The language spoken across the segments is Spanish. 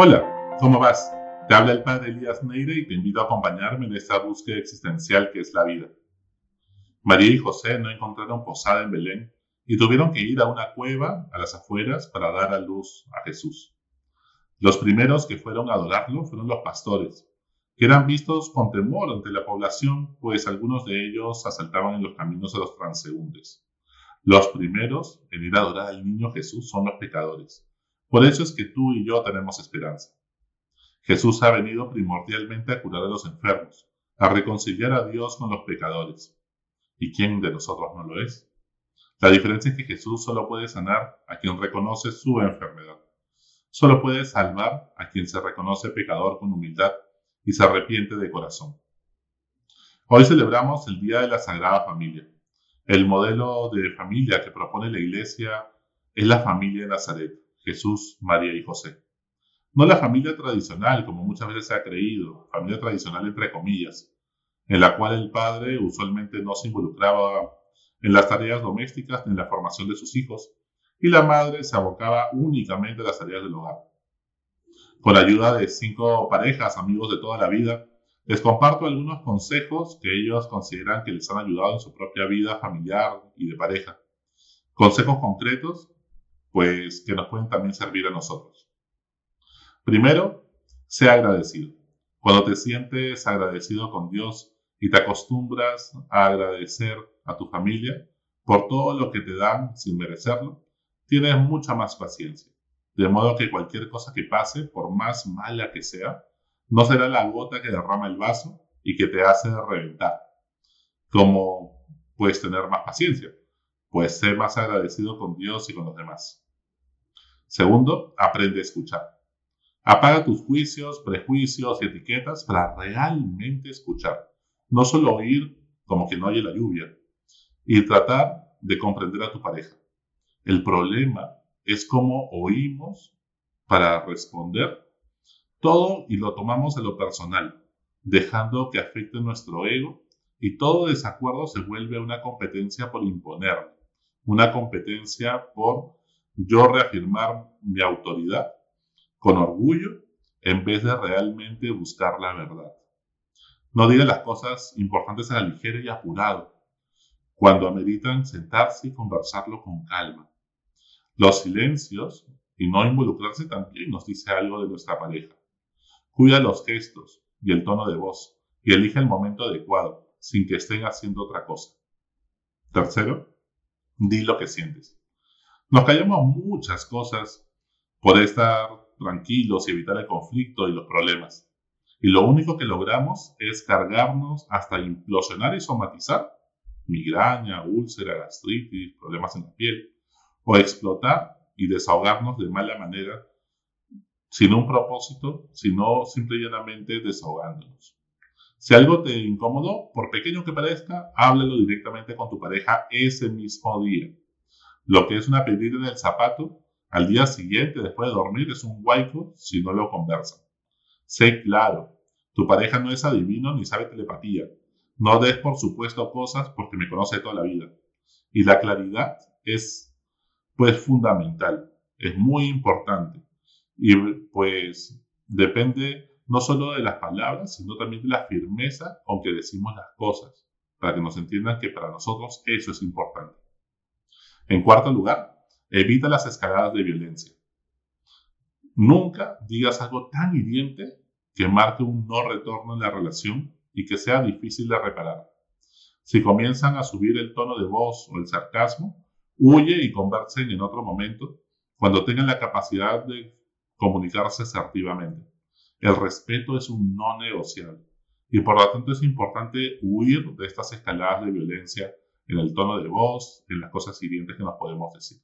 Hola, ¿cómo vas? Te habla el padre Elías Neire y te invito a acompañarme en esta búsqueda existencial que es la vida. María y José no encontraron posada en Belén y tuvieron que ir a una cueva a las afueras para dar a luz a Jesús. Los primeros que fueron a adorarlo fueron los pastores, que eran vistos con temor ante la población, pues algunos de ellos asaltaban en los caminos a los transeúntes. Los primeros en ir a adorar al niño Jesús son los pecadores por eso es que tú y yo tenemos esperanza. Jesús ha venido primordialmente a curar a los enfermos, a reconciliar a Dios con los pecadores. ¿Y quién de nosotros no lo es? La diferencia es que Jesús solo puede sanar a quien reconoce su enfermedad. Solo puede salvar a quien se reconoce pecador con humildad y se arrepiente de corazón. Hoy celebramos el Día de la Sagrada Familia. El modelo de familia que propone la Iglesia es la familia de Nazaret Jesús, María y José. No la familia tradicional, como muchas veces se ha creído, familia tradicional entre comillas, en la cual el padre usualmente no se involucraba en las tareas domésticas ni en la formación de sus hijos, y la madre se abocaba únicamente a las tareas del hogar. Con la ayuda de cinco parejas, amigos de toda la vida, les comparto algunos consejos que ellos consideran que les han ayudado en su propia vida familiar y de pareja. Consejos concretos pues que nos pueden también servir a nosotros. Primero, sea agradecido. Cuando te sientes agradecido con Dios y te acostumbras a agradecer a tu familia por todo lo que te dan sin merecerlo, tienes mucha más paciencia. De modo que cualquier cosa que pase, por más mala que sea, no será la gota que derrama el vaso y que te hace reventar. Como puedes tener más paciencia, pues sé más agradecido con Dios y con los demás. Segundo, aprende a escuchar. Apaga tus juicios, prejuicios y etiquetas para realmente escuchar. No solo oír como que no oye la lluvia. Y tratar de comprender a tu pareja. El problema es cómo oímos para responder todo y lo tomamos a lo personal, dejando que afecte nuestro ego y todo desacuerdo se vuelve una competencia por imponer, una competencia por yo reafirmar mi autoridad con orgullo en vez de realmente buscar la verdad. No diga las cosas importantes a la ligera y apurado, cuando ameritan sentarse y conversarlo con calma. Los silencios y no involucrarse también nos dice algo de nuestra pareja. Cuida los gestos y el tono de voz y elige el momento adecuado sin que estén haciendo otra cosa. Tercero, di lo que sientes. Nos callamos muchas cosas por estar tranquilos y evitar el conflicto y los problemas. Y lo único que logramos es cargarnos hasta implosionar y somatizar migraña, úlcera, gastritis, problemas en la piel, o explotar y desahogarnos de mala manera sin un propósito, sino simple y desahogándonos. Si algo te incomodó, por pequeño que parezca, háblalo directamente con tu pareja ese mismo día. Lo que es una pedida en el zapato, al día siguiente, después de dormir, es un waifu si no lo conversan. Sé claro, tu pareja no es adivino ni sabe telepatía. No des por supuesto cosas porque me conoce toda la vida. Y la claridad es, pues, fundamental, es muy importante. Y pues depende no solo de las palabras, sino también de la firmeza con que decimos las cosas, para que nos entiendan que para nosotros eso es importante. En cuarto lugar, evita las escaladas de violencia. Nunca digas algo tan hiriente que marque un no retorno en la relación y que sea difícil de reparar. Si comienzan a subir el tono de voz o el sarcasmo, huye y conversen en otro momento cuando tengan la capacidad de comunicarse asertivamente. El respeto es un no negociable y por lo tanto es importante huir de estas escaladas de violencia en el tono de voz, en las cosas siguientes que nos podemos decir.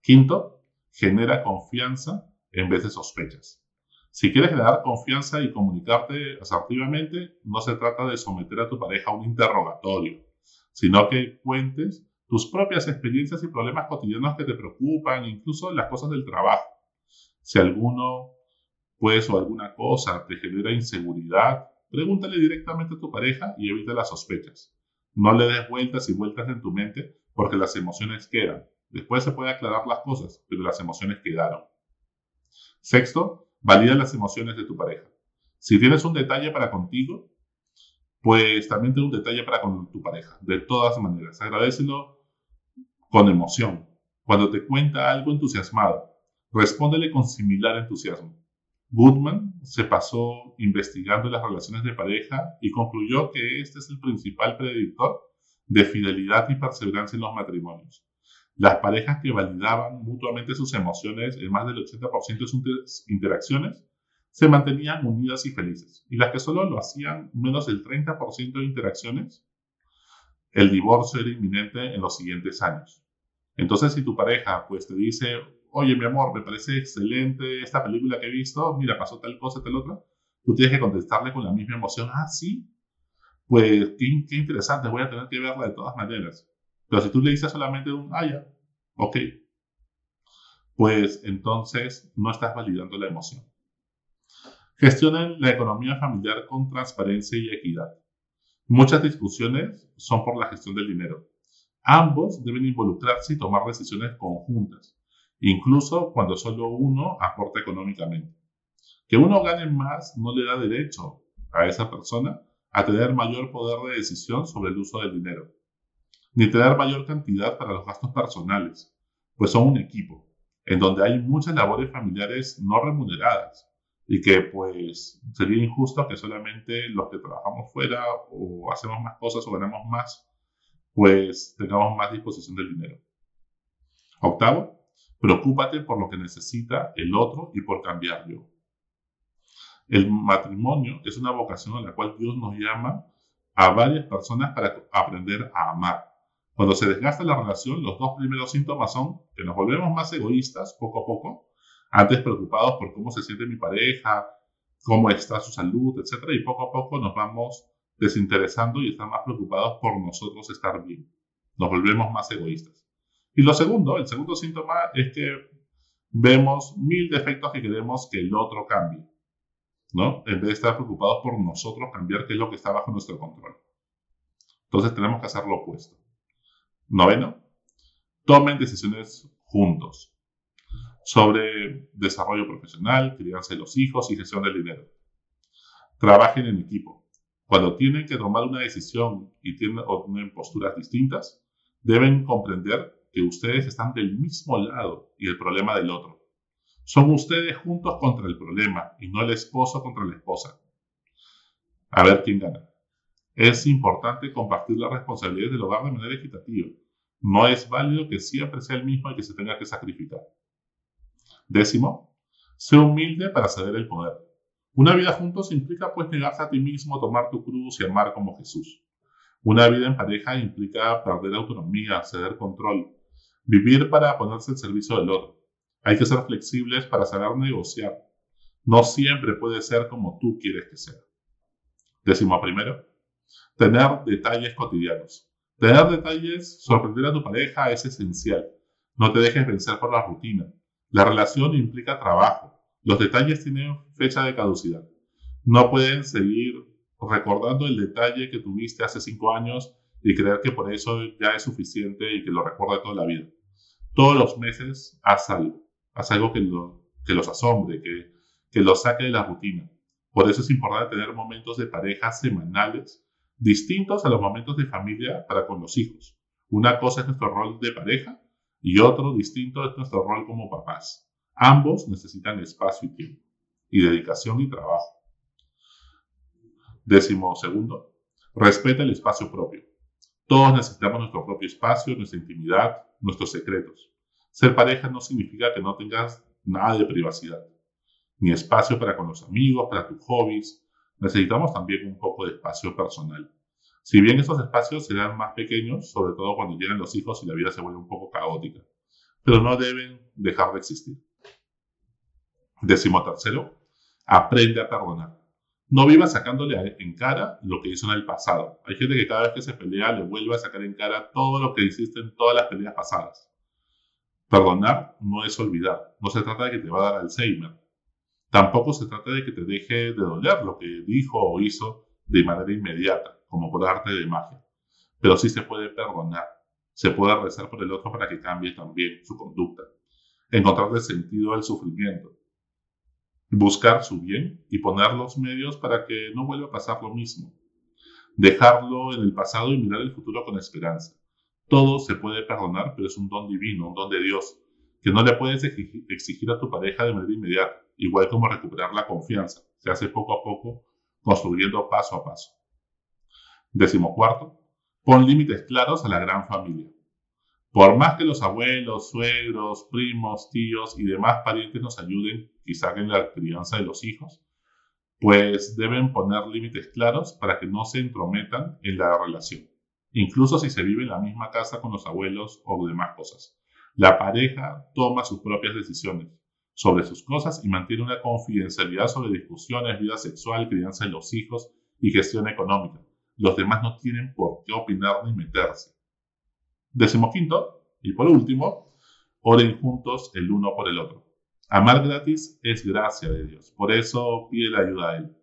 Quinto, genera confianza en vez de sospechas. Si quieres generar confianza y comunicarte asertivamente, no se trata de someter a tu pareja a un interrogatorio, sino que cuentes tus propias experiencias y problemas cotidianos que te preocupan, incluso las cosas del trabajo. Si alguno, pues, o alguna cosa te genera inseguridad, pregúntale directamente a tu pareja y evita las sospechas. No le des vueltas y vueltas en tu mente porque las emociones quedan. Después se puede aclarar las cosas, pero las emociones quedaron. Sexto, Valida las emociones de tu pareja. Si tienes un detalle para contigo, pues también ten un detalle para con tu pareja. De todas maneras, agradecelo con emoción. Cuando te cuenta algo entusiasmado, respóndele con similar entusiasmo. Goodman se pasó investigando las relaciones de pareja y concluyó que este es el principal predictor de fidelidad y perseverancia en los matrimonios. Las parejas que validaban mutuamente sus emociones en más del 80% de sus interacciones se mantenían unidas y felices. Y las que solo lo hacían menos del 30% de interacciones, el divorcio era inminente en los siguientes años. Entonces, si tu pareja pues te dice, oye, mi amor, me parece excelente esta película que he visto, mira, pasó tal cosa, tal otra, tú tienes que contestarle con la misma emoción, ah, sí, pues qué, qué interesante, voy a tener que verla de todas maneras. Pero si tú le dices solamente un, ah, ya, ok, pues entonces no estás validando la emoción. Gestionen la economía familiar con transparencia y equidad. Muchas discusiones son por la gestión del dinero. Ambos deben involucrarse y tomar decisiones conjuntas incluso cuando solo uno aporta económicamente. Que uno gane más no le da derecho a esa persona a tener mayor poder de decisión sobre el uso del dinero, ni tener mayor cantidad para los gastos personales, pues son un equipo, en donde hay muchas labores familiares no remuneradas y que pues sería injusto que solamente los que trabajamos fuera o hacemos más cosas o ganamos más, pues tengamos más disposición del dinero. Octavo, Preocúpate por lo que necesita el otro y por cambiarlo. El matrimonio es una vocación a la cual Dios nos llama a varias personas para aprender a amar. Cuando se desgasta la relación, los dos primeros síntomas son que nos volvemos más egoístas poco a poco, antes preocupados por cómo se siente mi pareja, cómo está su salud, etc. Y poco a poco nos vamos desinteresando y estamos más preocupados por nosotros estar bien. Nos volvemos más egoístas. Y lo segundo, el segundo síntoma es que vemos mil defectos que queremos que el otro cambie, ¿no? En vez de estar preocupados por nosotros cambiar qué es lo que está bajo nuestro control. Entonces tenemos que hacer lo opuesto. Noveno, tomen decisiones juntos sobre desarrollo profesional, crianza de los hijos y gestión del dinero. Trabajen en equipo. Cuando tienen que tomar una decisión y tienen, tienen posturas distintas, deben comprender que ustedes están del mismo lado y el problema del otro. Son ustedes juntos contra el problema y no el esposo contra la esposa. A ver quién gana. Es importante compartir las responsabilidades del hogar de manera equitativa. No es válido que siempre sea el mismo el que se tenga que sacrificar. Décimo, sé humilde para ceder el poder. Una vida juntos implica pues negarse a ti mismo, tomar tu cruz y amar como Jesús. Una vida en pareja implica perder autonomía, ceder control, Vivir para ponerse al servicio del otro. Hay que ser flexibles para saber negociar. No siempre puede ser como tú quieres que sea. Décimo primero, tener detalles cotidianos. Tener detalles, sorprender a tu pareja es esencial. No te dejes vencer por la rutina. La relación implica trabajo. Los detalles tienen fecha de caducidad. No pueden seguir recordando el detalle que tuviste hace cinco años y creer que por eso ya es suficiente y que lo recuerde toda la vida todos los meses haz algo, haz algo que, los asombre, que, que los saque de la rutina. Por eso es importante tener momentos de pareja semanales distintos a los momentos de familia para con los hijos. Una cosa es nuestro rol de pareja y otro distinto es nuestro rol como papás. Ambos necesitan espacio y tiempo, y dedicación y trabajo. Décimo segundo, respeta el espacio propio. Todos necesitamos nuestro propio espacio, nuestra intimidad, nuestros secretos. Ser pareja no significa que no tengas nada de privacidad, ni espacio para con los amigos, para tus hobbies. Necesitamos también un poco de espacio personal. Si bien esos espacios serán más pequeños, sobre todo cuando llegan los hijos y la vida se vuelve un poco caótica, pero no deben dejar de existir. Décimo tercero, aprende a perdonar. No viva sacándole en cara lo que hizo en el pasado. Hay gente que cada vez que se pelea le vuelve a sacar en cara todo lo que hiciste en todas las peleas pasadas. Perdonar no es olvidar. No se trata de que te va a dar Alzheimer. Tampoco se trata de que te deje de doler lo que dijo o hizo de manera inmediata, como por arte de magia. Pero sí se puede perdonar. Se puede rezar por el otro para que cambie también su conducta. Encontrarle sentido al sufrimiento buscar su bien y poner los medios para que no vuelva a pasar lo mismo. Dejarlo en el pasado y mirar el futuro con esperanza. Todo se puede perdonar, pero es un don divino, un don de Dios, que no le puedes exigir a tu pareja de manera inmediata, igual como recuperar la confianza. Se hace poco a poco, construyendo paso a paso. Décimo cuarto, pon límites claros a la gran familia. Por más que los abuelos, suegros, primos, tíos y demás parientes nos ayuden, quizá en la crianza de los hijos, pues deben poner límites claros para que no se entrometan en la relación, incluso si se vive en la misma casa con los abuelos o demás cosas. La pareja toma sus propias decisiones sobre sus cosas y mantiene una confidencialidad sobre discusiones, vida sexual, crianza de los hijos y gestión económica. Los demás no tienen por qué opinar ni meterse. Decimoquinto, y por último, oren juntos el uno por el otro. Amar gratis es gracia de Dios, por eso pide la ayuda a Él.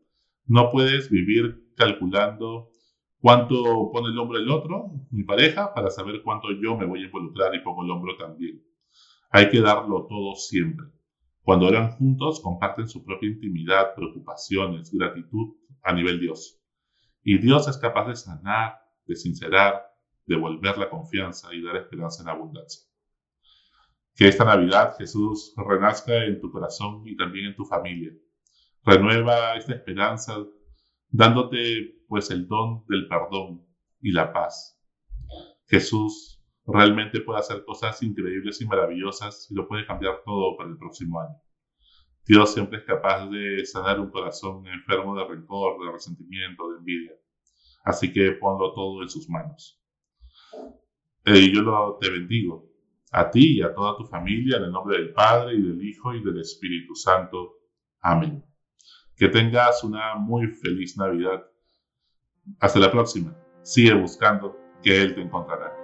No puedes vivir calculando cuánto pone el hombro el otro, mi pareja, para saber cuánto yo me voy a involucrar y pongo el hombro también. Hay que darlo todo siempre. Cuando oran juntos, comparten su propia intimidad, preocupaciones, gratitud a nivel Dios. Y Dios es capaz de sanar, de sincerar, devolver la confianza y dar esperanza en abundancia. Que esta Navidad Jesús renazca en tu corazón y también en tu familia. Renueva esta esperanza dándote pues el don del perdón y la paz. Jesús realmente puede hacer cosas increíbles y maravillosas y lo puede cambiar todo para el próximo año. Dios siempre es capaz de sanar un corazón enfermo de rencor, de resentimiento, de envidia. Así que ponlo todo en sus manos. Eh, y yo te bendigo, a ti y a toda tu familia, en el nombre del Padre y del Hijo y del Espíritu Santo. Amén. Que tengas una muy feliz Navidad. Hasta la próxima. Sigue buscando que Él te encontrará.